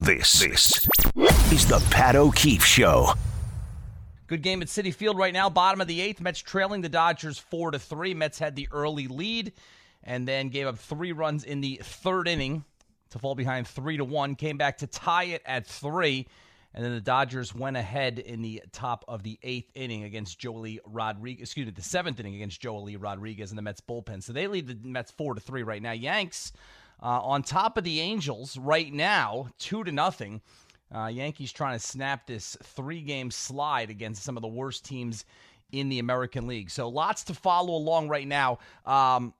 This, this is the Pat O'Keefe Show. Good game at Citi Field right now. Bottom of the eighth. Mets trailing the Dodgers four to three. Mets had the early lead, and then gave up three runs in the third inning to fall behind three to one. Came back to tie it at three, and then the Dodgers went ahead in the top of the eighth inning against Joely Rodriguez. Excuse me, the seventh inning against Joely Rodriguez in the Mets bullpen. So they lead the Mets four to three right now. Yanks uh, on top of the Angels right now, two to nothing. Uh, Yankees trying to snap this three game slide against some of the worst teams in the American League. So lots to follow along right now. Um,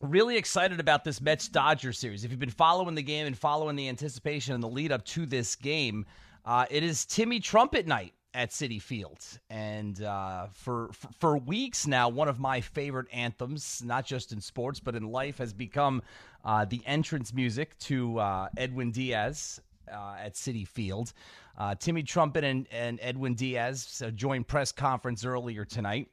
really excited about this Mets Dodgers series. If you've been following the game and following the anticipation and the lead up to this game, uh, it is Timmy Trumpet night at Citi Field, and uh, for, for, for weeks now, one of my favorite anthems, not just in sports but in life, has become uh, the entrance music to uh, Edwin Diaz uh, at Citi Field. Uh, Timmy Trumpet and, and Edwin Diaz joined press conference earlier tonight.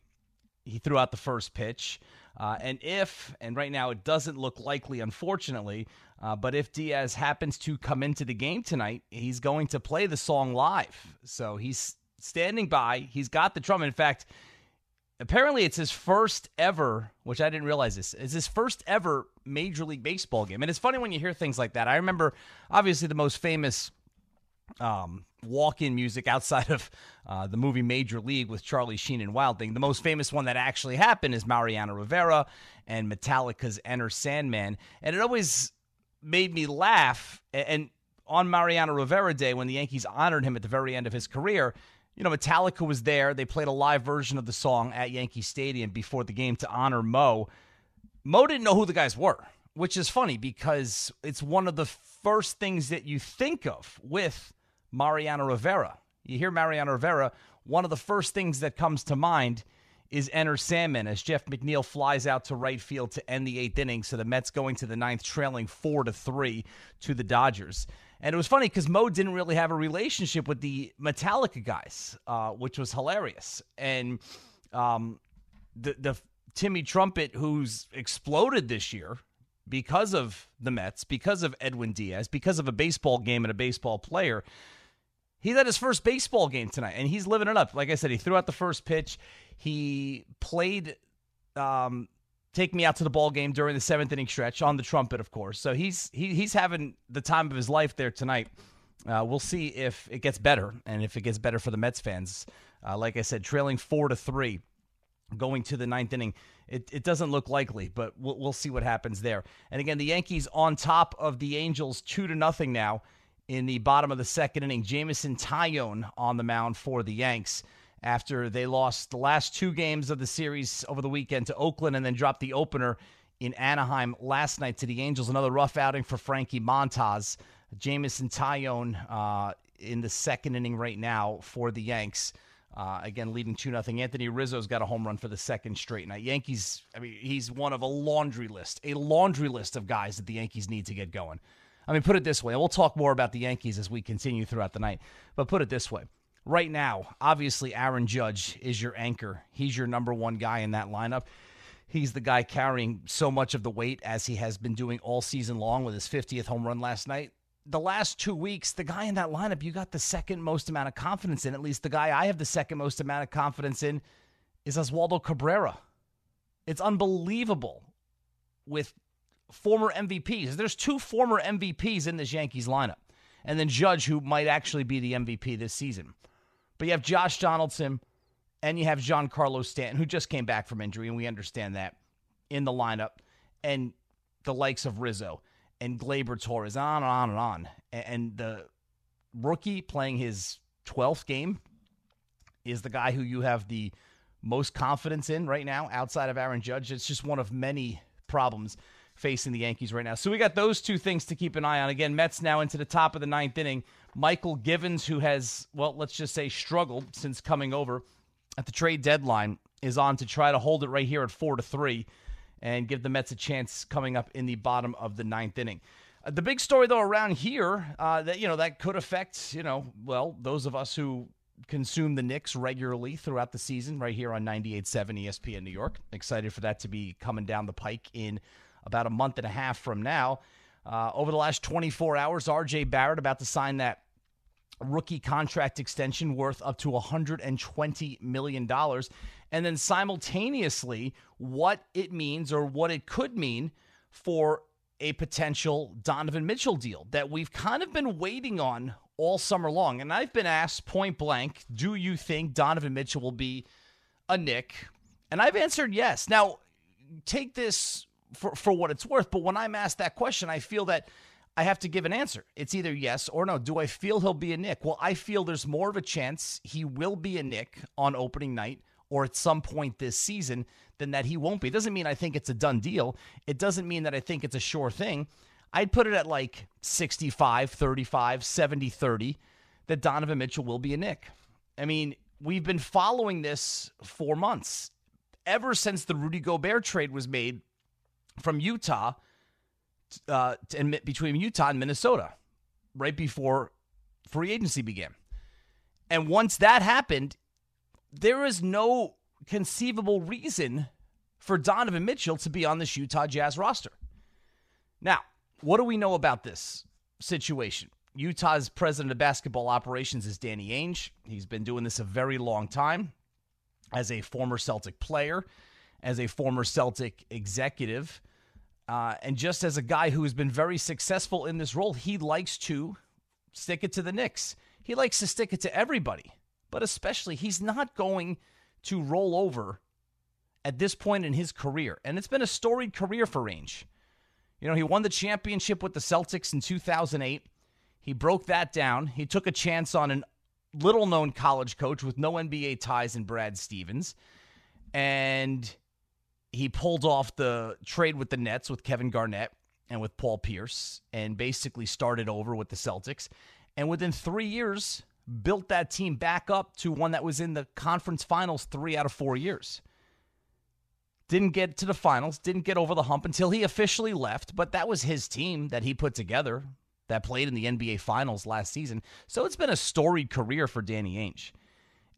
He threw out the first pitch. Uh, and if, and right now it doesn't look likely, unfortunately, uh, but if Diaz happens to come into the game tonight, he's going to play the song live. So he's standing by. He's got the drum. In fact, apparently it's his first ever, which I didn't realize this, is his first ever Major League Baseball game. And it's funny when you hear things like that. I remember, obviously, the most famous um, walk-in music outside of uh, the movie Major League with Charlie Sheen and Wild Thing. The most famous one that actually happened is Mariano Rivera and Metallica's Enter Sandman, and it always made me laugh. And on Mariano Rivera Day, when the Yankees honored him at the very end of his career, you know, Metallica was there. They played a live version of the song at Yankee Stadium before the game to honor Mo. Mo didn't know who the guys were, which is funny because it's one of the first things that you think of with Mariano Rivera. You hear Mariano Rivera, one of the first things that comes to mind is Enter Sandman as Jeff McNeil flies out to right field to end the eighth inning. So the Mets going to the ninth, trailing four to three to the Dodgers. And it was funny because Mo didn't really have a relationship with the Metallica guys, uh, which was hilarious. And um, the the Timmy Trumpet, who's exploded this year because of the Mets, because of Edwin Diaz, because of a baseball game and a baseball player. He's at his first baseball game tonight, and he's living it up. Like I said, he threw out the first pitch. He played um, take me out to the ball game during the seventh inning stretch on the trumpet, of course. So he's he, he's having the time of his life there tonight. Uh, we'll see if it gets better and if it gets better for the Mets fans. Uh, like I said, trailing four to three, going to the ninth inning. It, it doesn't look likely, but we'll, we'll see what happens there. And again, the Yankees on top of the Angels, two to nothing now in the bottom of the second inning. Jameson Taillon on the mound for the Yanks after they lost the last two games of the series over the weekend to Oakland and then dropped the opener in Anaheim last night to the Angels. Another rough outing for Frankie Montas. Jameson Taillon uh, in the second inning right now for the Yanks. Uh, again, leading 2 0. Anthony Rizzo's got a home run for the second straight night. Yankees, I mean, he's one of a laundry list, a laundry list of guys that the Yankees need to get going. I mean, put it this way. We'll talk more about the Yankees as we continue throughout the night. But put it this way right now, obviously, Aaron Judge is your anchor. He's your number one guy in that lineup. He's the guy carrying so much of the weight as he has been doing all season long with his 50th home run last night. The last two weeks, the guy in that lineup you got the second most amount of confidence in, at least the guy I have the second most amount of confidence in, is Oswaldo Cabrera. It's unbelievable with former MVPs. There's two former MVPs in this Yankees lineup, and then Judge, who might actually be the MVP this season. But you have Josh Donaldson and you have Giancarlo Stanton, who just came back from injury, and we understand that in the lineup, and the likes of Rizzo and Gleyber Torres, on and on and on. And the rookie playing his 12th game is the guy who you have the most confidence in right now outside of Aaron Judge. It's just one of many problems facing the Yankees right now. So we got those two things to keep an eye on. Again, Mets now into the top of the ninth inning. Mychal Givens, who has, well, let's just say struggled since coming over at the trade deadline, is on to try to hold it right here at four to three and give the Mets a chance coming up in the bottom of the ninth inning. Uh, the big story, though, around here uh, that you know that could affect you know well those of us who consume the Knicks regularly throughout the season, right here on 98.7 ESPN New York. Excited for that to be coming down the pike in about a month and a half from now. Uh, over the last 24 hours, RJ Barrett about to sign that rookie contract extension worth up to $120 million. And then simultaneously, what it means or what it could mean for a potential Donovan Mitchell deal that we've kind of been waiting on all summer long. And I've been asked point blank, do you think Donovan Mitchell will be a Knick? And I've answered yes. Now, take this for, for what it's worth, but when I'm asked that question, I feel that I have to give an answer. It's either yes or no. Do I feel he'll be a Knick? Well, I feel there's more of a chance he will be a Knick on opening night or at some point this season than that he won't be. It doesn't mean I think it's a done deal. It doesn't mean that I think it's a sure thing. I'd put it at like 65 35, 70 30 that Donovan Mitchell will be a Knick. I mean, we've been following this for months. Ever since the Rudy Gobert trade was made from Utah uh, and between Utah and Minnesota right before free agency began. And once that happened, there is no conceivable reason for Donovan Mitchell to be on this Utah Jazz roster. Now, what do we know about this situation? Utah's president of basketball operations is Danny Ainge. He's been doing this a very long time as a former Celtic player, as a former Celtic executive. Uh, and just as a guy who has been very successful in this role, he likes to stick it to the Knicks. He likes to stick it to everybody, but especially he's not going to roll over at this point in his career. And it's been a storied career for Ainge. You know, he won the championship with the Celtics in 2008. He broke that down. He took a chance on a little known college coach with no NBA ties in Brad Stevens. And he pulled off the trade with the Nets with Kevin Garnett and with Paul Pierce and basically started over with the Celtics. And within three years, built that team back up to one that was in the conference finals three out of four years. Didn't get to the finals, didn't get over the hump until he officially left, but that was his team that he put together that played in the NBA finals last season. So it's been a storied career for Danny Ainge.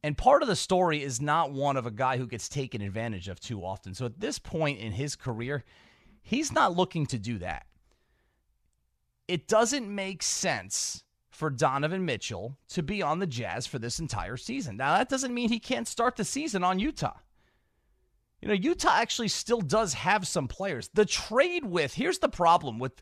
And part of the story is not one of a guy who gets taken advantage of too often. So at this point in his career, he's not looking to do that. It doesn't make sense for Donovan Mitchell to be on the Jazz for this entire season. Now, that doesn't mean he can't start the season on Utah. You know, Utah actually still does have some players. The trade with, here's the problem with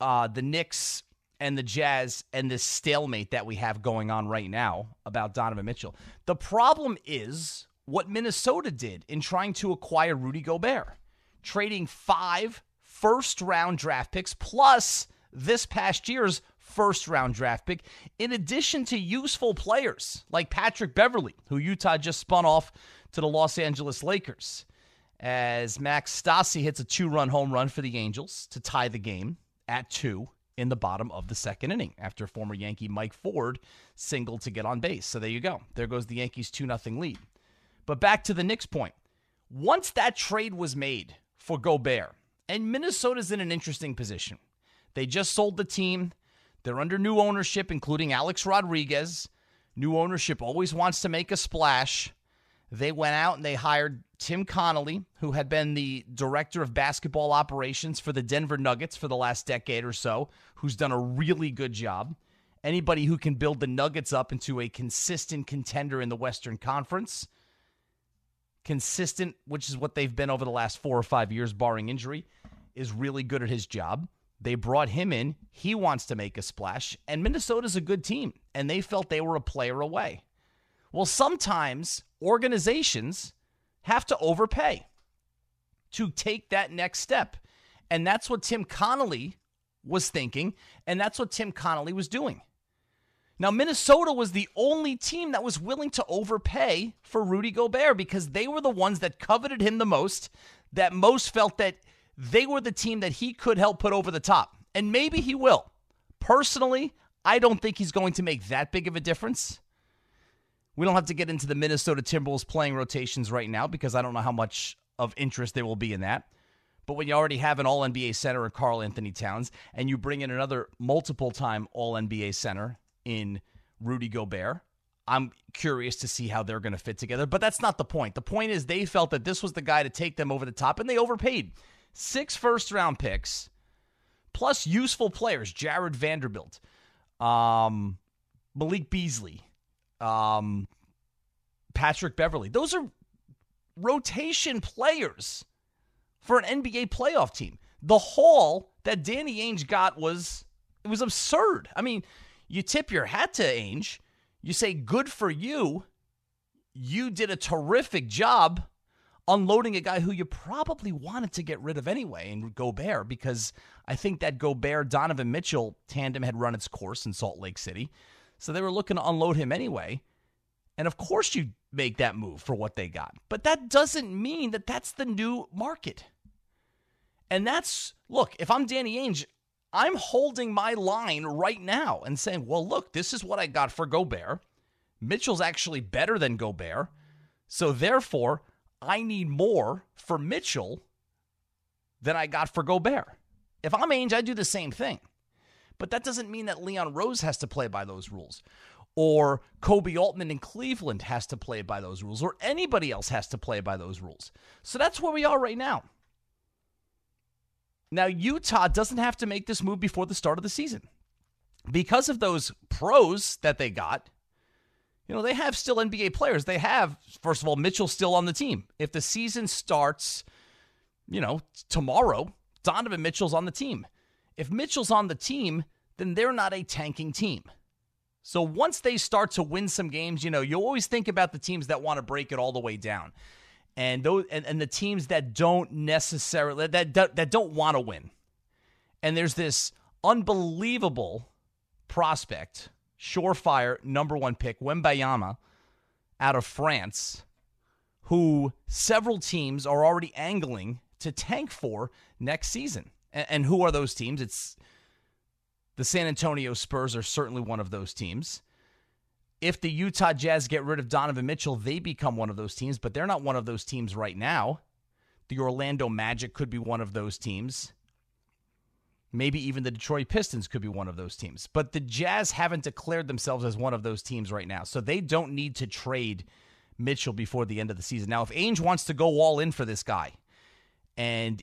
uh, the Knicks and the Jazz and this stalemate that we have going on right now about Donovan Mitchell. The problem is what Minnesota did in trying to acquire Rudy Gobert, trading five first round draft picks plus this past year's first round draft pick, in addition to useful players like Patrick Beverley, who Utah just spun off to the Los Angeles Lakers. As Max Stassi hits a two run home run for the Angels to tie the game at two in the bottom of the second inning after former Yankee Mike Ford singled to get on base. So there you go. There goes the Yankees 2 0 lead. But back to the Knicks point. Once that trade was made for Gobert, and Minnesota's in an interesting position. They just sold the team. They're under new ownership, including Alex Rodriguez. New ownership always wants to make a splash. They went out and they hired Tim Connelly, who had been the director of basketball operations for the Denver Nuggets for the last decade or so, who's done a really good job. Anybody who can build the Nuggets up into a consistent contender in the Western Conference, consistent, which is what they've been over the last four or five years, barring injury, is really good at his job. They brought him in. He wants to make a splash. And Minnesota's a good team, and they felt they were a player away. Well, sometimes organizations have to overpay to take that next step. And that's what Tim Connelly was thinking, and that's what Tim Connelly was doing. Now, Minnesota was the only team that was willing to overpay for Rudy Gobert because they were the ones that coveted him the most, that most felt that they were the team that he could help put over the top. And maybe he will. Personally, I don't think he's going to make that big of a difference. We don't have to get into the Minnesota Timberwolves playing rotations right now because I don't know how much of interest there will be in that. But when you already have an All NBA center in Karl-Anthony Towns and you bring in another multiple time All NBA center in Rudy Gobert, I'm curious to see how they're going to fit together. But that's not the point. The point is they felt that this was the guy to take them over the top and they overpaid. Six first round picks plus useful players, Jarred Vanderbilt, um, Malik Beasley, um, Patrick Beverley. Those are rotation players for an NBA playoff team. The haul that Danny Ainge got was it was absurd. I mean, you tip your hat to Ainge. You say good for you. You did a terrific job unloading a guy who you probably wanted to get rid of anyway in Gobert because I think that Gobert Donovan Mitchell tandem had run its course in Salt Lake City. So they were looking to unload him anyway. And of course you make that move for what they got. But that doesn't mean that that's the new market. And that's, look, if I'm Danny Ainge, I'm holding my line right now and saying, well, look, this is what I got for Gobert. Mitchell's actually better than Gobert. So therefore, I need more for Mitchell than I got for Gobert. If I'm Ainge, I do the same thing. But that doesn't mean that Leon Rose has to play by those rules, or Koby Altman in Cleveland has to play by those rules, or anybody else has to play by those rules. So that's where we are right now. Now, Utah doesn't have to make this move before the start of the season. Because of those pros that they got, you know, they have still NBA players. They have, first of all, Mitchell still on the team. If the season starts, you know, tomorrow, Donovan Mitchell's on the team. If Mitchell's on the team, then they're not a tanking team. So once they start to win some games, you know, you always think about the teams that want to break it all the way down and those and, and the teams that don't necessarily that that, that don't want to win. And there's this unbelievable prospect, surefire number one pick, Wembanyama out of France, who several teams are already angling to tank for next season. And, and who are those teams? It's the San Antonio Spurs are certainly one of those teams if the Utah Jazz get rid of Donovan Mitchell, they become one of those teams, but they're not one of those teams right now. The Orlando Magic could be one of those teams. Maybe even the Detroit Pistons could be one of those teams. But the Jazz haven't declared themselves as one of those teams right now. So they don't need to trade Mitchell before the end of the season. Now, if Ainge wants to go all in for this guy and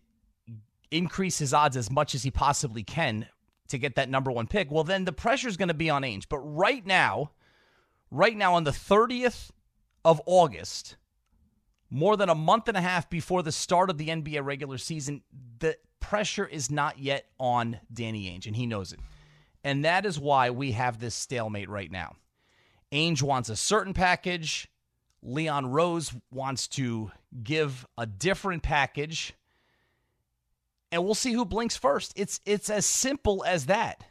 increase his odds as much as he possibly can to get that number one pick, well, then the pressure is going to be on Ainge. But right now, right now on the 30th of August, more than a month and a half before the start of the NBA regular season, the pressure is not yet on Danny Ainge, and he knows it. And that is why we have this stalemate right now. Ainge wants a certain package. Leon Rose wants to give a different package. And we'll see who blinks first. It's it's as simple as that.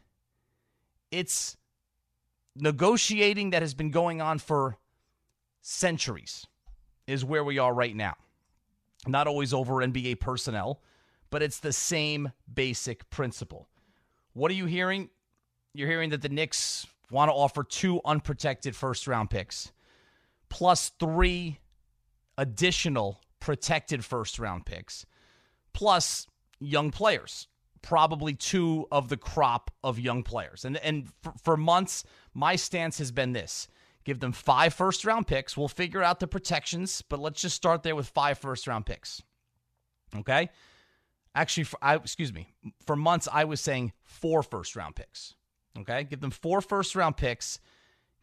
It's negotiating that has been going on for centuries is where we are right now. Not always over NBA personnel, but it's the same basic principle. What are you hearing? You're hearing that the Knicks want to offer two unprotected first round picks plus three additional protected first round picks plus young players probably two of the crop of young players. And and for, for, months, my stance has been this: give them five first round picks. We'll figure out the protections, but let's just start there with five first round picks. Okay. Actually, for, I excuse me. For months, I was saying four first round picks. Okay, give them four first round picks.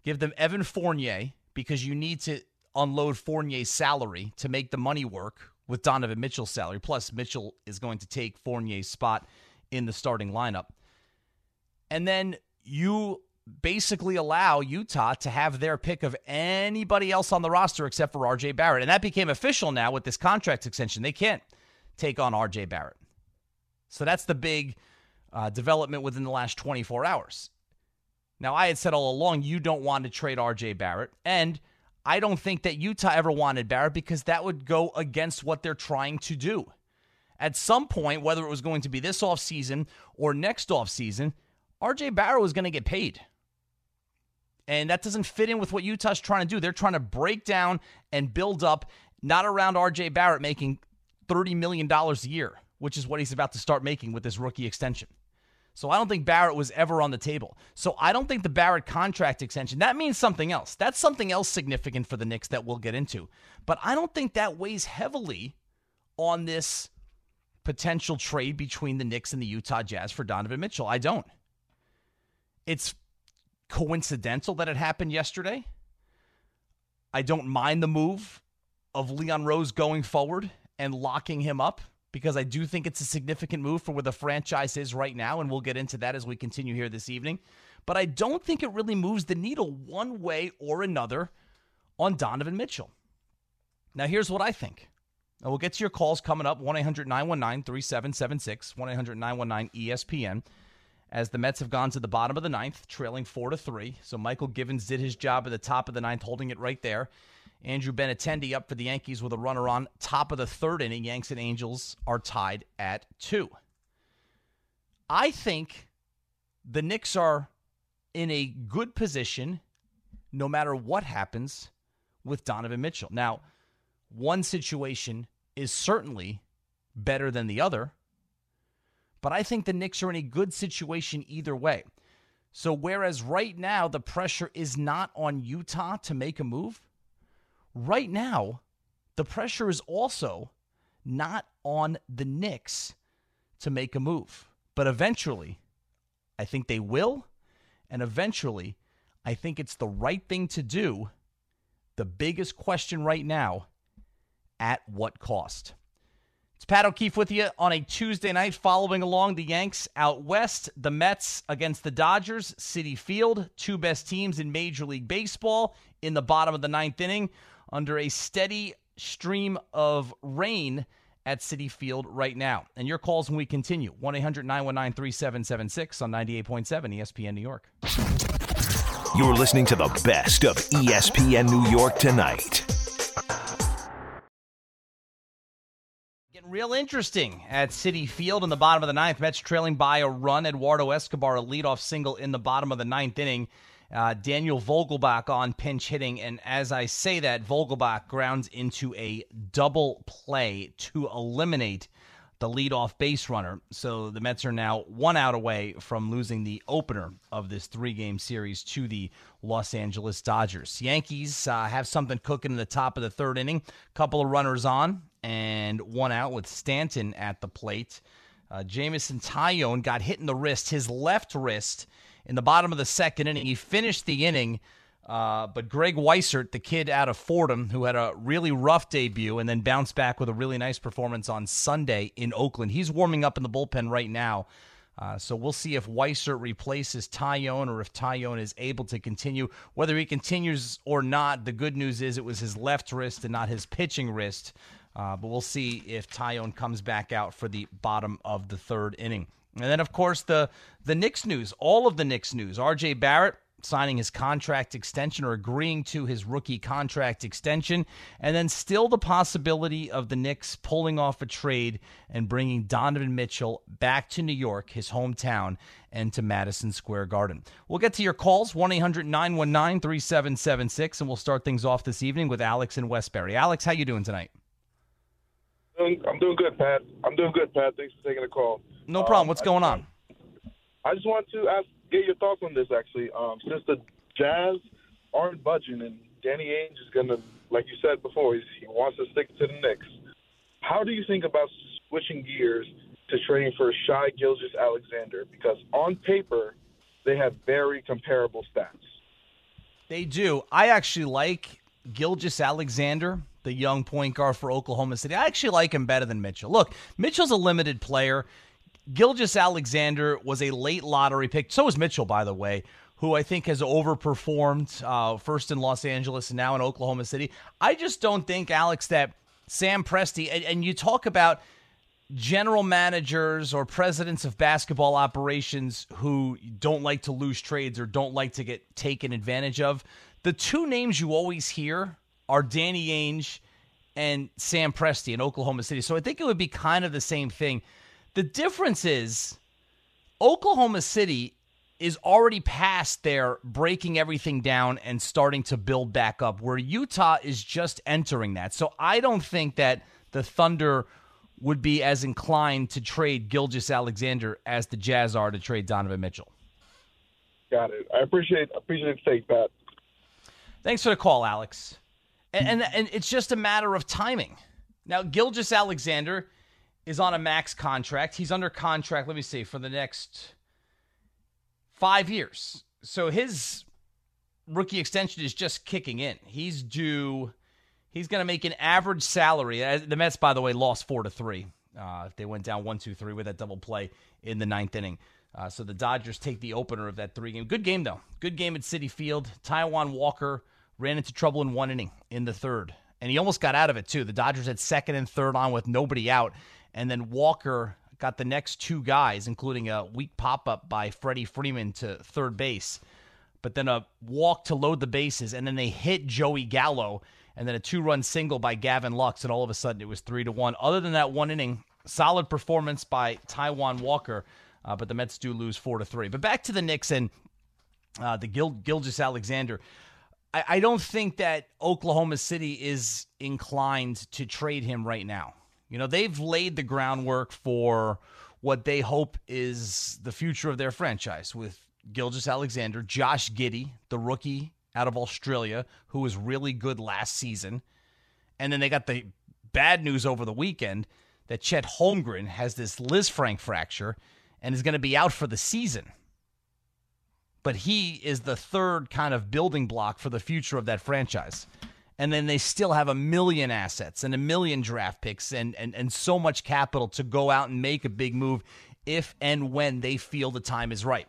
Give them Evan Fournier because you need to unload Fournier's salary to make the money work with Donovan Mitchell's salary. Plus, Mitchell is going to take Fournier's spot in the starting lineup. And then you basically allow Utah to have their pick of anybody else on the roster except for RJ Barrett. And that became official now with this contract extension. They can't take on RJ Barrett. So that's the big uh, development within the last 24 hours. Now, I had said all along you don't want to trade RJ Barrett. And I don't think that Utah ever wanted Barrett because that would go against what they're trying to do at some point, whether it was going to be this offseason or next offseason, RJ Barrett was going to get paid. And that doesn't fit in with what Utah's trying to do. They're trying to break down and build up, not around RJ Barrett making $30 million a year, which is what he's about to start making with this rookie extension. So I don't think Barrett was ever on the table. So I don't think the Barrett contract extension, that means something else. That's something else significant for the Knicks that we'll get into. But I don't think that weighs heavily on this potential trade between the Knicks and the Utah Jazz for Donovan Mitchell. I don't. It's coincidental that it happened yesterday. I don't mind the move of Leon Rose going forward and locking him up because I do think it's a significant move for where the franchise is right now, and we'll get into that as we continue here this evening. But I don't think it really moves the needle one way or another on Donovan Mitchell. Now, here's what I think. Now, we'll get to your calls coming up 1 800 919 3776, 1 800 919 ESPN as the Mets have gone to the bottom of the ninth, trailing four to three. So Mychal Givens did his job at the top of the ninth, holding it right there. Andrew Benintendi up for the Yankees with a runner on top of the third inning. Yanks and Angels are tied at two. I think the Knicks are in a good position no matter what happens with Donovan Mitchell. Now, one situation is certainly better than the other but I think the Knicks are in a good situation either way. So, whereas right now the pressure is not on Utah to make a move, right now the pressure is also not on the Knicks to make a move. But eventually, I think they will. And eventually, I think it's the right thing to do. The biggest question right now at what cost? It's Pat O'Keefe with you on a Tuesday night following along the Yanks out west, the Mets against the Dodgers, Citi Field, two best teams in Major League Baseball in the bottom of the ninth inning under a steady stream of rain at Citi Field right now. And your calls when we continue 1 800 919 3776 on 98.7 ESPN New York. You're listening to the best of ESPN New York tonight. Getting real interesting at Citi Field in the bottom of the ninth. Mets trailing by a run. Eduardo Escobar, a leadoff single in the bottom of the ninth inning. Uh, Daniel Vogelbach on pinch hitting. And as I say that, Vogelbach grounds into a double play to eliminate the leadoff base runner. So the Mets are now one out away from losing the opener of this three game series to the Los Angeles Dodgers. Yankees uh, have something cooking in the top of the third inning. Couple of runners on and one out with Stanton at the plate. Uh, Jameson Taillon got hit in the wrist, his left wrist, in the bottom of the second inning. He finished the inning, uh, but Greg Weissert, the kid out of Fordham, who had a really rough debut and then bounced back with a really nice performance on Sunday in Oakland, he's warming up in the bullpen right now. Uh, so we'll see if Weissert replaces Taillon or if Taillon is able to continue. Whether he continues or not, the good news is it was his left wrist and not his pitching wrist. Uh, but we'll see if Taillon comes back out for the bottom of the third inning. And then, of course, the the Knicks news, all of the Knicks news. R.J. Barrett signing his contract extension or agreeing to his rookie contract extension, and then still the possibility of the Knicks pulling off a trade and bringing Donovan Mitchell back to New York, his hometown, and to Madison Square Garden. We'll get to your calls, 1 800 919 3776, and we'll start things off this evening with Alex in Westbury. Alex, how you doing tonight? I'm doing good, Pat. I'm doing good, Pat. Thanks for taking the call. No problem. What's um, going on? I just want to ask, get your thoughts on this. Actually, um, since the Jazz aren't budging and Danny Ainge is gonna, like you said before, he wants to stick to the Knicks. How do you think about switching gears to trading for Shai Gilgeous-Alexander? Because on paper, they have very comparable stats. They do. I actually like Gilgeous-Alexander the young point guard for Oklahoma City. I actually like him better than Mitchell. Look, Mitchell's a limited player. Gilgeous-Alexander was a late lottery pick. So was Mitchell, by the way, who I think has overperformed uh, first in Los Angeles and now in Oklahoma City. I just don't think, Alex, that Sam Presti, and, and you talk about general managers or presidents of basketball operations who don't like to lose trades or don't like to get taken advantage of. The two names you always hear are Danny Ainge and Sam Presti in Oklahoma City. So I think it would be kind of the same thing. The difference is Oklahoma City is already past their breaking everything down and starting to build back up, where Utah is just entering that. So I don't think that the Thunder would be as inclined to trade Gilgeous-Alexander as the Jazz are to trade Donovan Mitchell. Got it. I appreciate appreciate the take, Pat. Thanks for the call, Alex and, and, and it's just a matter of timing. Now, Gilgeous-Alexander is on a max contract. He's under contract, let me see, for the next five years. So his rookie extension is just kicking in. He's due. He's going to make an average salary. The Mets, by the way, lost four to three. Uh, they went down one, two, three with that double play in the ninth inning. Uh, so the Dodgers take the opener of that three game. Good game though. Good game at Citi Field. Taijuan Walker ran into trouble in one inning in the third, and he almost got out of it too. The Dodgers had second and third on with nobody out, and then Walker got the next two guys, including a weak pop up by Freddie Freeman to third base, but then a walk to load the bases, and then they hit Joey Gallo, and then a two run single by Gavin Lux, and all of a sudden it was three to one. Other than that one inning, solid performance by Taijuan Walker, uh, but the Mets do lose four to three. But back to the Knicks and uh, the Gil- Gilgeous-Alexander. I, I don't think that Oklahoma City is inclined to trade him right now. You know, they've laid the groundwork for what they hope is the future of their franchise with Gilgeous-Alexander, Josh Giddey, the rookie out of Australia, who was really good last season. And then they got the bad news over the weekend that Chet Holmgren has this Liz Lisfranc fracture and is going to be out for the season. But he is the third kind of building block for the future of that franchise and then they still have a million assets and a million draft picks and, and, and so much capital to go out and make a big move if and when they feel the time is right.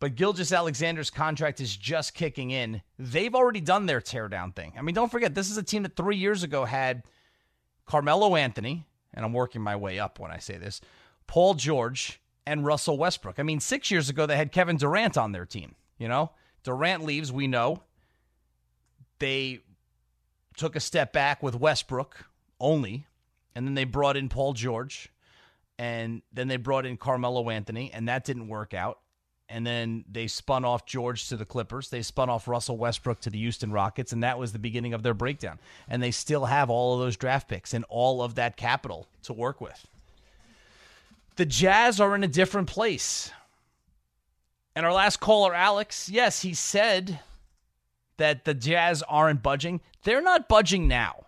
But Gilgeous-Alexander's contract is just kicking in. They've already done their teardown thing. I mean, don't forget, this is a team that three years ago had Carmelo Anthony, and I'm working my way up when I say this, Paul George, and Russell Westbrook. I mean, six years ago, they had Kevin Durant on their team. You know, Durant leaves, we know. They took a step back with Westbrook only, and then they brought in Paul George, and then they brought in Carmelo Anthony, and that didn't work out. And then they spun off George to the Clippers. They spun off Russell Westbrook to the Houston Rockets, and that was the beginning of their breakdown. And they still have all of those draft picks and all of that capital to work with. The Jazz are in a different place. And our last caller, Alex, yes, he said that the Jazz aren't budging. They're not budging now.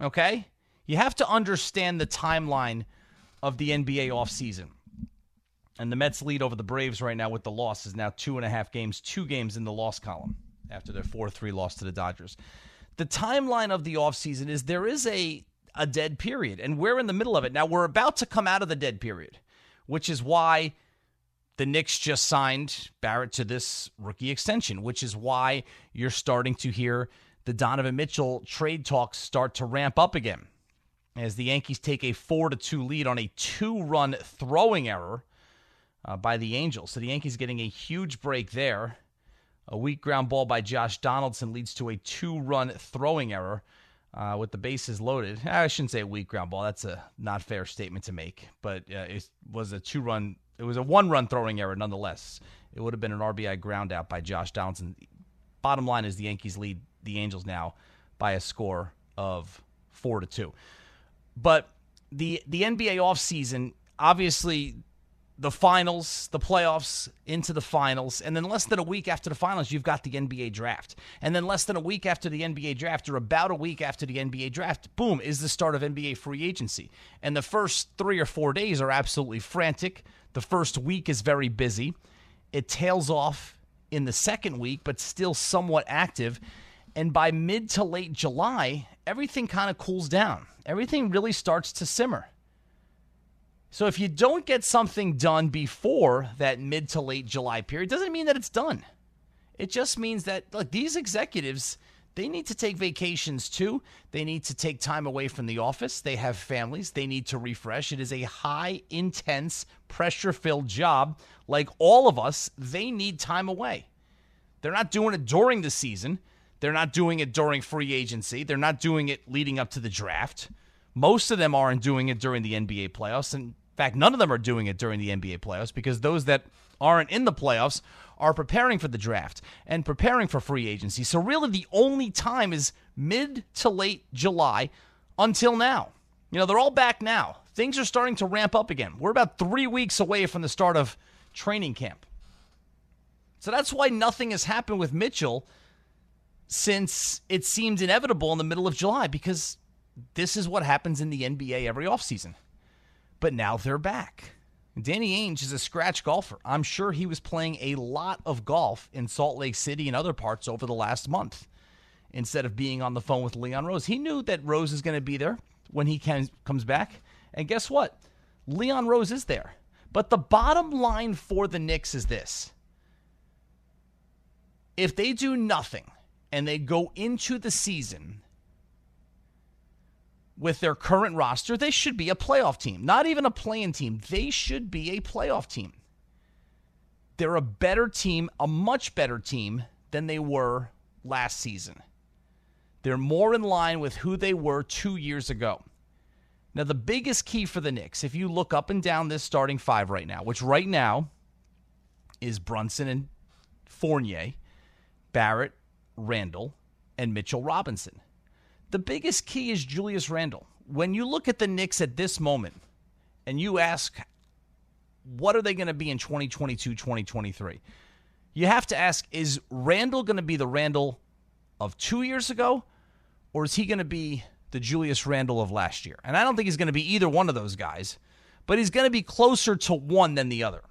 Okay? You have to understand the timeline of the NBA offseason. And the Mets lead over the Braves right now with the loss is now two and a half games, two games in the loss column after their 4 3 loss to the Dodgers. The timeline of the offseason is there is a, a dead period, and we're in the middle of it. Now, we're about to come out of the dead period, which is why the Knicks just signed Barrett to this rookie extension, which is why you're starting to hear the Donovan Mitchell trade talks start to ramp up again. As the Yankees take a 4 to 2 lead on a two run throwing error uh, by the Angels. So the Yankees getting a huge break there. A weak ground ball by Josh Donaldson leads to a two run throwing error uh, with the bases loaded. I shouldn't say a weak ground ball. That's a not fair statement to make, but uh, it was a two run it was a one run throwing error nonetheless. It would have been an RBI ground out by Josh Donaldson. Bottom line is the Yankees lead the Angels now by a score of four to two. But the the NBA offseason, obviously the finals, the playoffs into the finals, and then less than a week after the finals, you've got the NBA draft. And then less than a week after the NBA draft, or about a week after the NBA draft, boom, is the start of NBA free agency. And the first three or four days are absolutely frantic. The first week is very busy. It tails off in the second week, but still somewhat active. And by mid to late July, everything kind of cools down. Everything really starts to simmer. So if you don't get something done before that mid to late July period, doesn't mean that it's done. It just means that look, these executives they need to take vacations too. They need to take time away from the office. They have families. They need to refresh. It is a high intense, pressure filled job. Like all of us, they need time away. They're not doing it during the season. They're not doing it during free agency. They're not doing it leading up to the draft. Most of them aren't doing it during the NBA playoffs. In fact, none of them are doing it during the NBA playoffs because those that aren't in the playoffs are preparing for the draft and preparing for free agency. So, really, the only time is mid to late July until now. You know, they're all back now. Things are starting to ramp up again. We're about three weeks away from the start of training camp. So that's why nothing has happened with Mitchell since it seemed inevitable in the middle of July because this is what happens in the NBA every offseason. But now they're back. Danny Ainge is a scratch golfer. I'm sure he was playing a lot of golf in Salt Lake City and other parts over the last month instead of being on the phone with Leon Rose. He knew that Rose is going to be there when he can, comes back. And guess what? Leon Rose is there. But the bottom line for the Knicks is this if they do nothing and they go into the season with their current roster, they should be a playoff team. Not even a playing team. They should be a playoff team. They're a better team, a much better team than they were last season. They're more in line with who they were two years ago. Now, the biggest key for the Knicks, if you look up and down this starting five right now, which right now is Brunson and Fournier, Barrett, Randle, and Mitchell Robinson. The biggest key is Julius Randle. When you look at the Knicks at this moment and you ask, what are they going to be in 2022, 2023? You have to ask, is Randle going to be the Randle of two years ago, or is he going to be the Julius Randle of last year. And I don't think he's going to be either one of those guys, but he's going to be closer to one than the other.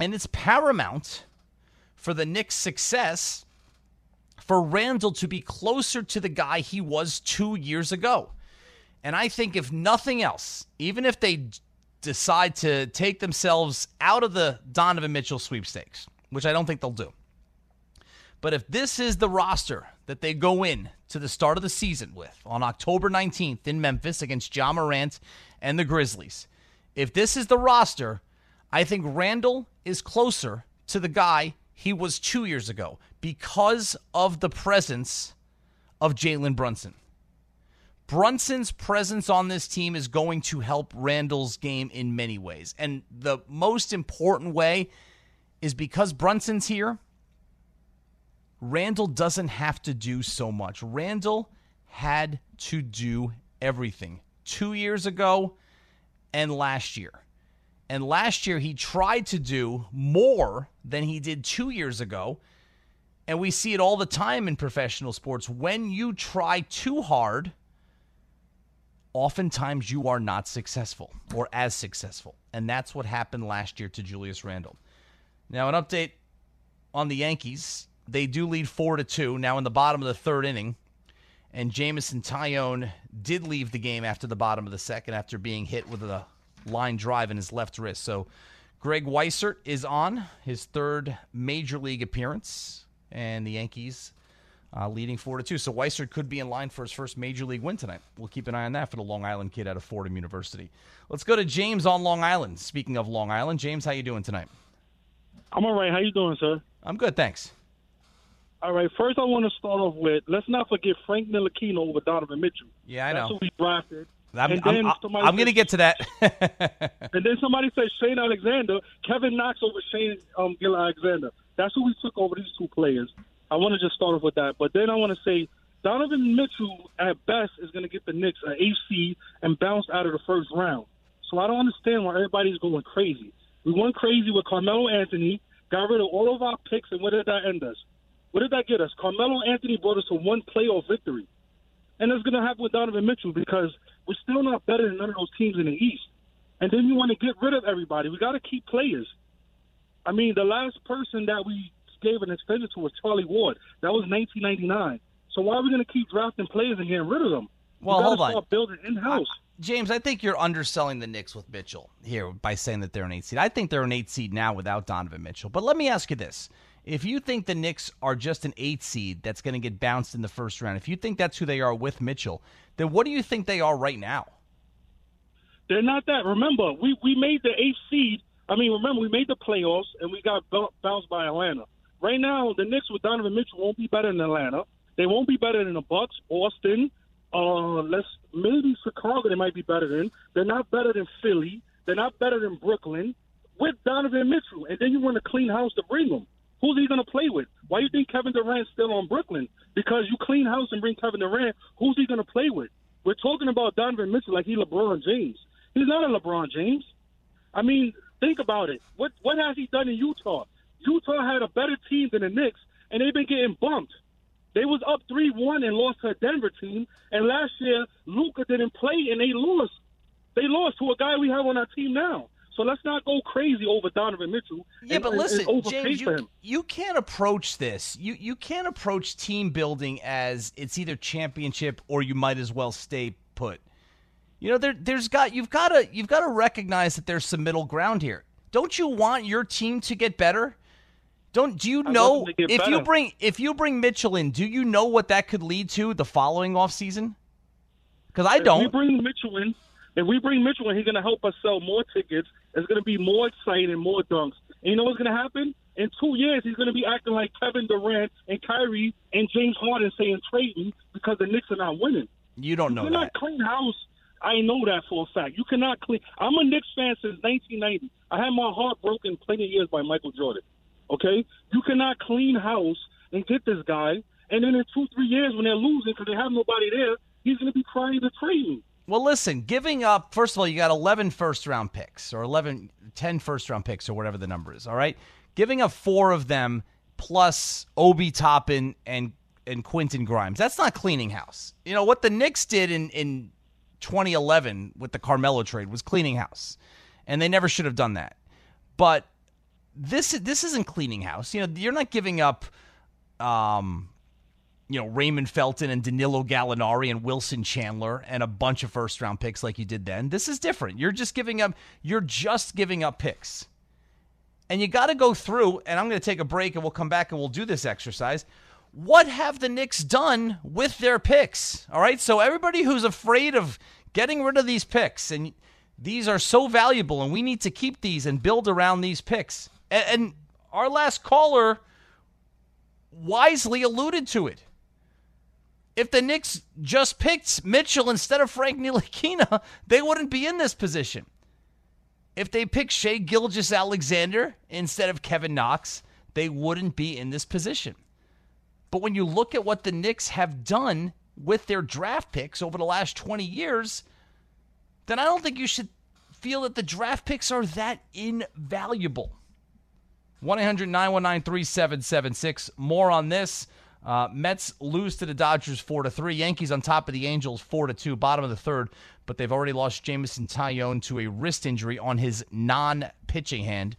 And it's paramount for the Knicks' success for Randle to be closer to the guy he was two years ago. And I think, if nothing else, even if they decide to take themselves out of the Donovan Mitchell sweepstakes, which I don't think they'll do, but if this is the roster that they go in to the start of the season with on October 19th in Memphis against Ja Morant and the Grizzlies, if this is the roster, I think Randle is closer to the guy he was two years ago because of the presence of Jalen Brunson. Brunson's presence on this team is going to help Randle's game in many ways. And the most important way is because Brunson's here, Randle doesn't have to do so much. Randle had to do everything two years ago and last year. And last year, he tried to do more than he did two years ago. And we see it all the time in professional sports. When you try too hard, oftentimes you are not successful or as successful. And that's what happened last year to Julius Randle. Now, an update on the Yankees. They do lead four to two now in the bottom of the third inning, and Jameson Taillon did leave the game after the bottom of the second after being hit with a line drive in his left wrist. So Greg Weissert is on his third major league appearance, and the Yankees uh, leading four to two. So Weissert could be in line for his first major league win tonight. We'll keep an eye on that for the Long Island kid out of Fordham University. Let's go to James on Long Island. Speaking of Long Island, James, how you doing tonight? I'm all right. How you doing, sir? I'm good, thanks. All right. First, I want to start off with let's not forget Frank Ntilikina over Donovan Mitchell. Yeah, I That's know. who we drafted. I'm, I'm, I'm, going to get to that. And then somebody said Shane Alexander, Kevin Knox over Shane um, Gil Alexander. That's who we took over these two players. I want to just start off with that. But then I want to say Donovan Mitchell, at best, is going to get the Knicks an AC and bounce out of the first round. So I don't understand why everybody's going crazy. We went crazy with Carmelo Anthony, got rid of all of our picks, and what did that end us? What did that get us? Carmelo Anthony brought us to one playoff victory. And that's going to happen with Donovan Mitchell because we're still not better than none of those teams in the East. And then you want to get rid of everybody. We got to keep players. I mean, the last person that we gave an extension to was Charlie Ward. That was 1999. So why are we going to keep drafting players and getting rid of them? Well, hold on. Building in house. James, I think you're underselling the Knicks with Mitchell here by saying that they're an eight seed. I think they're an eight seed now without Donovan Mitchell. But let me ask you this. If you think the Knicks are just an eight seed that's going to get bounced in the first round, if you think that's who they are with Mitchell, then what do you think they are right now? They're not that. Remember, we we made the eighth seed. I mean, remember we made the playoffs and we got bounced by Atlanta. Right now, the Knicks with Donovan Mitchell won't be better than Atlanta. They won't be better than the Bucks, Austin, Uh, let's maybe Chicago. They might be better than. They're not better than Philly. They're not better than Brooklyn with Donovan Mitchell. And then you want to clean house to bring them. Who's he going to play with? Why do you think Kevin Durant's still on Brooklyn? Because you clean house and bring Kevin Durant. Who's he going to play with? We're talking about Donovan Mitchell like he LeBron James. He's not a LeBron James. I mean, think about it. What what has he done in Utah? Utah had a better team than the Knicks, and they've been getting bumped. They was up three one and lost to a Denver team. And last year, Luka didn't play and they lost. They lost to a guy we have on our team now. So let's not go crazy over Donovan Mitchell. Yeah, and, but listen, James, you, you can't approach this. You you can't approach team building as it's either championship or you might as well stay put. You know, there there's got you've got to you've got to recognize that there's some middle ground here. Don't you want your team to get better? Don't do you know want them to get if you bring if you bring Mitchell in, do you know what that could lead to the following offseason? Because I If we don't. bring Mitchell in, if we bring Mitchell in, he's going to help us sell more tickets. It's going to be more exciting, more dunks. And you know what's going to happen? In two years, he's going to be acting like Kevin Durant and Kyrie and James Harden saying trade me because the Knicks are not winning. You don't know you cannot that. clean house. I know that for a fact. You cannot clean. I'm a Knicks fan since 1990. I had my heart broken plenty of years by Michael Jordan. Okay, you cannot clean house and get this guy, and then in two, three years when they're losing because they have nobody there, he's going to be crying to trade me. Well, listen, giving up, first of all, you got 11 first round picks or 11, 10 first round picks or whatever the number is, all right? Giving up four of them plus Obi Toppin and, and Quentin Grimes. That's not cleaning house. You know, what the Knicks did in, in 2011 with the Carmelo trade was cleaning house, and they never should have done that. But this this isn't cleaning house. You know, you're not giving up um, you know, Raymond Felton and Danilo Gallinari and Wilson Chandler and a bunch of first round picks like you did then. This is different. You're just giving up you're just giving up picks. And you got to go through and I'm going to take a break and we'll come back and we'll do this exercise. What have the Knicks done with their picks? All right? So everybody who's afraid of getting rid of these picks and these are so valuable and we need to keep these and build around these picks. And, and our last caller wisely alluded to it if the Knicks just picked Mitchell instead of Frank Ntilikina, they wouldn't be in this position. If they picked Shai Gilgeous-Alexander instead of Kevin Knox, they wouldn't be in this position. But when you look at what the Knicks have done with their draft picks over the last 20 years, then I don't think you should feel that the draft picks are that invaluable. 1 800 919 3776. More on this. Uh, Mets lose to the Dodgers 4 to 3. Yankees on top of the Angels 4 to 2, bottom of the third, but they've already lost Jameson Taillon to a wrist injury on his non pitching hand.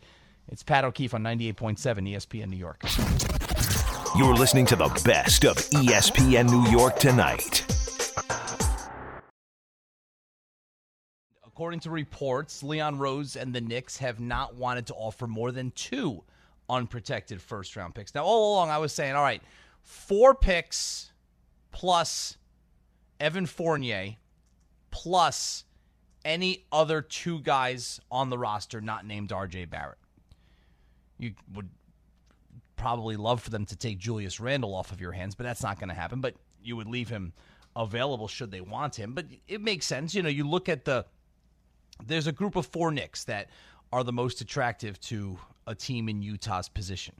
It's Pat O'Keefe on 98.7 ESPN New York. You're listening to the best of ESPN New York tonight. According to reports, Leon Rose and the Knicks have not wanted to offer more than two unprotected first round picks. Now, all along, I was saying, all right, four picks plus Evan Fournier plus any other two guys on the roster not named RJ Barrett. You would probably love for them to take Julius Randle off of your hands, but that's not going to happen. But you would leave him available should they want him. But it makes sense. You know, you look at the there's a group of four Knicks that are the most attractive to a team in Utah's position,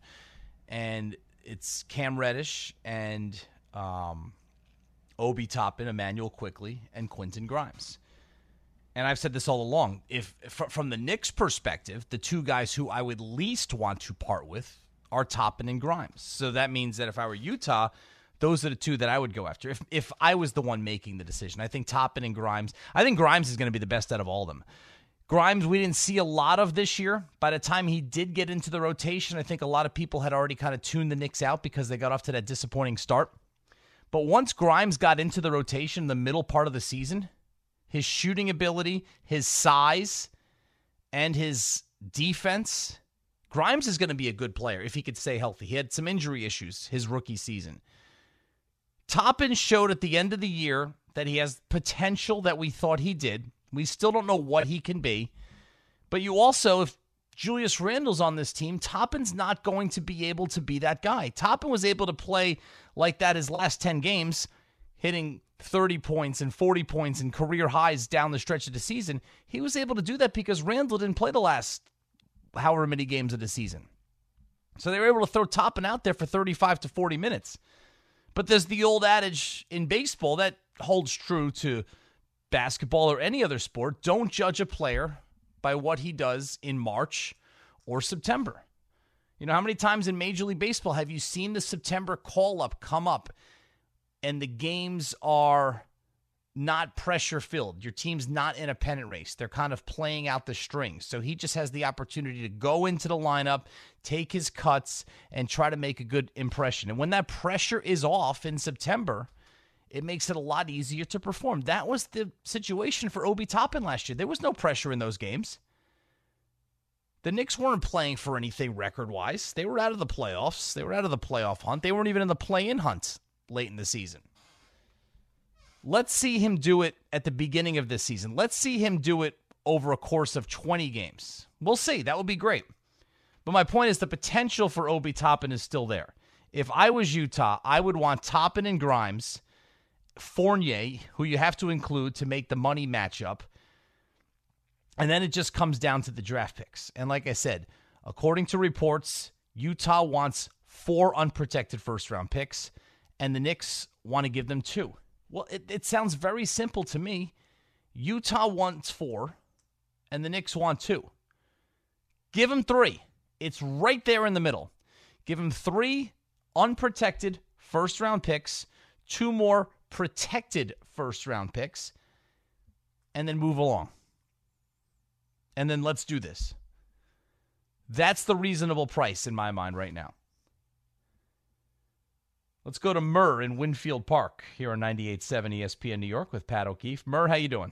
and it's Cam Reddish and um, Obi Toppin, Immanuel Quickley, and Quentin Grimes. And I've said this all along. If from the Knicks' perspective, the two guys who I would least want to part with are Toppin and Grimes. So that means that if I were Utah, those are the two that I would go after. If if I was the one making the decision, I think Toppin and Grimes. I think Grimes is going to be the best out of all of them. Grimes, we didn't see a lot of this year. By the time he did get into the rotation, I think a lot of people had already kind of tuned the Knicks out because they got off to that disappointing start. But once Grimes got into the rotation in the middle part of the season, his shooting ability, his size, and his defense, Grimes is going to be a good player if he could stay healthy. He had some injury issues his rookie season. Toppin showed at the end of the year that he has potential that we thought he did. We still don't know what he can be. But you also, if Julius Randle's on this team, Toppin's not going to be able to be that guy. Toppin was able to play like that his last 10 games, hitting 30 points and 40 points and career highs down the stretch of the season. He was able to do that because Randle didn't play the last however many games of the season. So they were able to throw Toppin out there for 35 to 40 minutes. But there's the old adage in baseball that holds true to basketball or any other sport don't judge a player by what he does in March or September. You know, how many times in Major League Baseball have you seen the September call up come up and the games are not pressure filled? Your team's not in a pennant race. They're kind of playing out the strings. So he just has the opportunity to go into the lineup, take his cuts, and try to make a good impression. And when that pressure is off in September, it makes it a lot easier to perform. That was the situation for Obi Toppin last year. There was no pressure in those games. The Knicks weren't playing for anything record wise. They were out of the playoffs. They were out of the playoff hunt. They weren't even in the play in hunt late in the season. Let's see him do it at the beginning of this season. Let's see him do it over a course of 20 games. We'll see. That would be great. But my point is the potential for Obi Toppin is still there. If I was Utah, I would want Toppin and Grimes, Fournier, who you have to include to make the money matchup, and then it just comes down to the draft picks. And like I said, according to reports, Utah wants four unprotected first round picks, and the Knicks want to give them two. Well, it, it sounds very simple to me. Utah wants four, and the Knicks want two. Give them three. It's right there in the middle. Give them three unprotected first round picks, two more protected first round picks, and then move along and then let's do this. That's the reasonable price in my mind right now. Let's go to Murr in Winfield Park here on 98.7 ESPN New York with Pat O'Keefe. Murr, how you doing?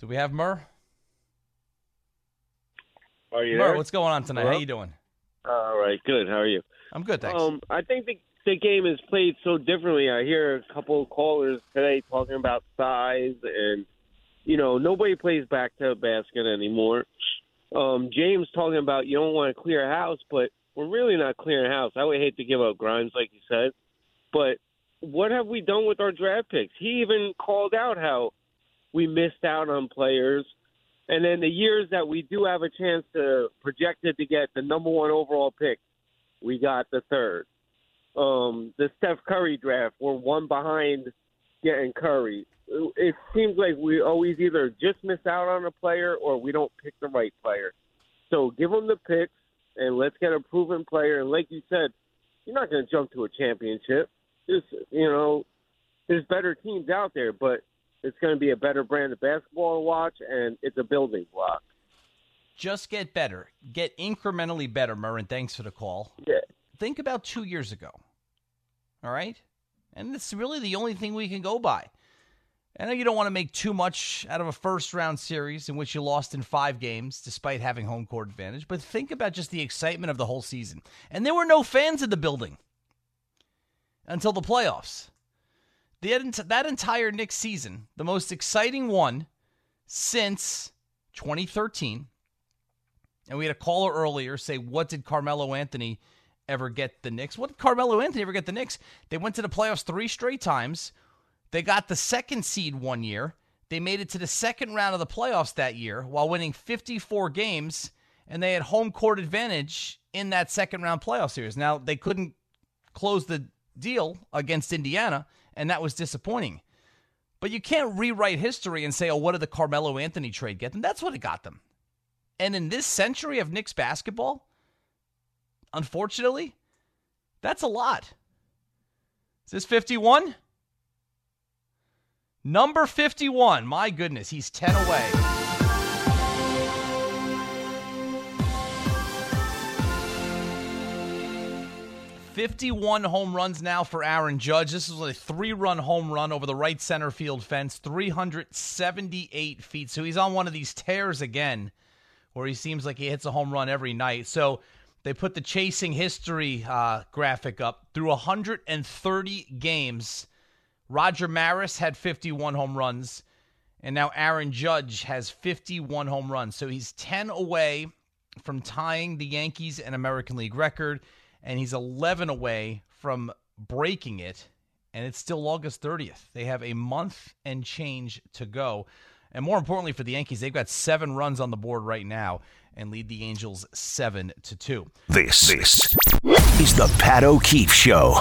Do we have Murr? Are you there? what's going on tonight? Hello? How you doing? All right, good. How are you? I'm good, thanks. Um, I think the the game is played so differently. I hear a couple of callers today talking about size, and you know nobody plays back to the basket anymore. Um, James talking about you don't want to clear a house, but we're really not clearing a house. I would hate to give up Grimes, like you said, but what have we done with our draft picks? He even called out how we missed out on players. And then the years that we do have a chance to project it to get the number one overall pick, we got the third. Um, the Steph Curry draft, we're one behind getting Curry. It seems like we always either just miss out on a player or we don't pick the right player. So give them the picks and let's get a proven player. And like you said, you're not going to jump to a championship. Just you know, there's better teams out there, but it's going to be a better brand of basketball to watch, and it's a building block. Just get better. Get incrementally better, Murr, and thanks for the call. Yeah. Think about two years ago. All right? And it's really the only thing we can go by. I know you don't want to make too much out of a first round series in which you lost in five games despite having home court advantage, but think about just the excitement of the whole season. And there were no fans in the building until the playoffs. The, that entire Knicks season, the most exciting one since 2013. And we had a caller earlier say, What did Carmelo Anthony ever get the Knicks? What did Carmelo Anthony ever get the Knicks? They went to the playoffs three straight times. They got the second seed one year. They made it to the second round of the playoffs that year while winning 54 games, and they had home court advantage in that second round playoff series. Now, they couldn't close the deal against Indiana, and that was disappointing. But you can't rewrite history and say, oh, what did the Carmelo Anthony trade get them? That's what it got them. And in this century of Knicks basketball, unfortunately, that's a lot. Is this 51? Number 51. My goodness, he's 10 away. Fifty-one home runs now for Aaron Judge. This is a three-run home run over the right center field fence, 378 feet. So he's on one of these tears again, where he seems like he hits a home run every night. So they put the chasing history uh, graphic up through 130 games. Roger Maris had 51 home runs, and now Aaron Judge has 51 home runs. So he's 10 away from tying the Yankees and American League record, and he's 11 away from breaking it. And it's still August 30th. They have a month and change to go. And more importantly for the Yankees, they've got seven runs on the board right now and lead the Angels seven to two. This, this is the Pat O'Keefe Show.